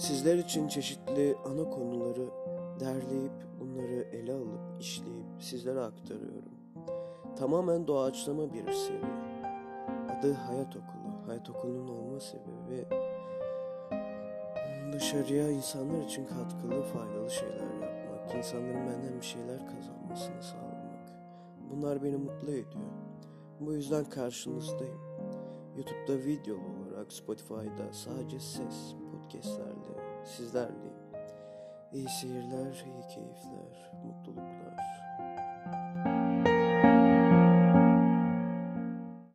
Sizler için çeşitli ana konuları derleyip bunları ele alıp işleyip sizlere aktarıyorum. Tamamen doğaçlama bir seri. Adı Hayat Okulu. Hayat Okulu'nun olma sebebi dışarıya insanlar için katkılı, faydalı şeyler yapmak, insanların benden bir şeyler kazanmasını sağlamak. Bunlar beni mutlu ediyor. Bu yüzden karşınızdayım. YouTube'da video olarak, Spotify'da sadece ses, podcastlerle, sizlerleyim. İyi seyirler, iyi keyifler, mutluluklar.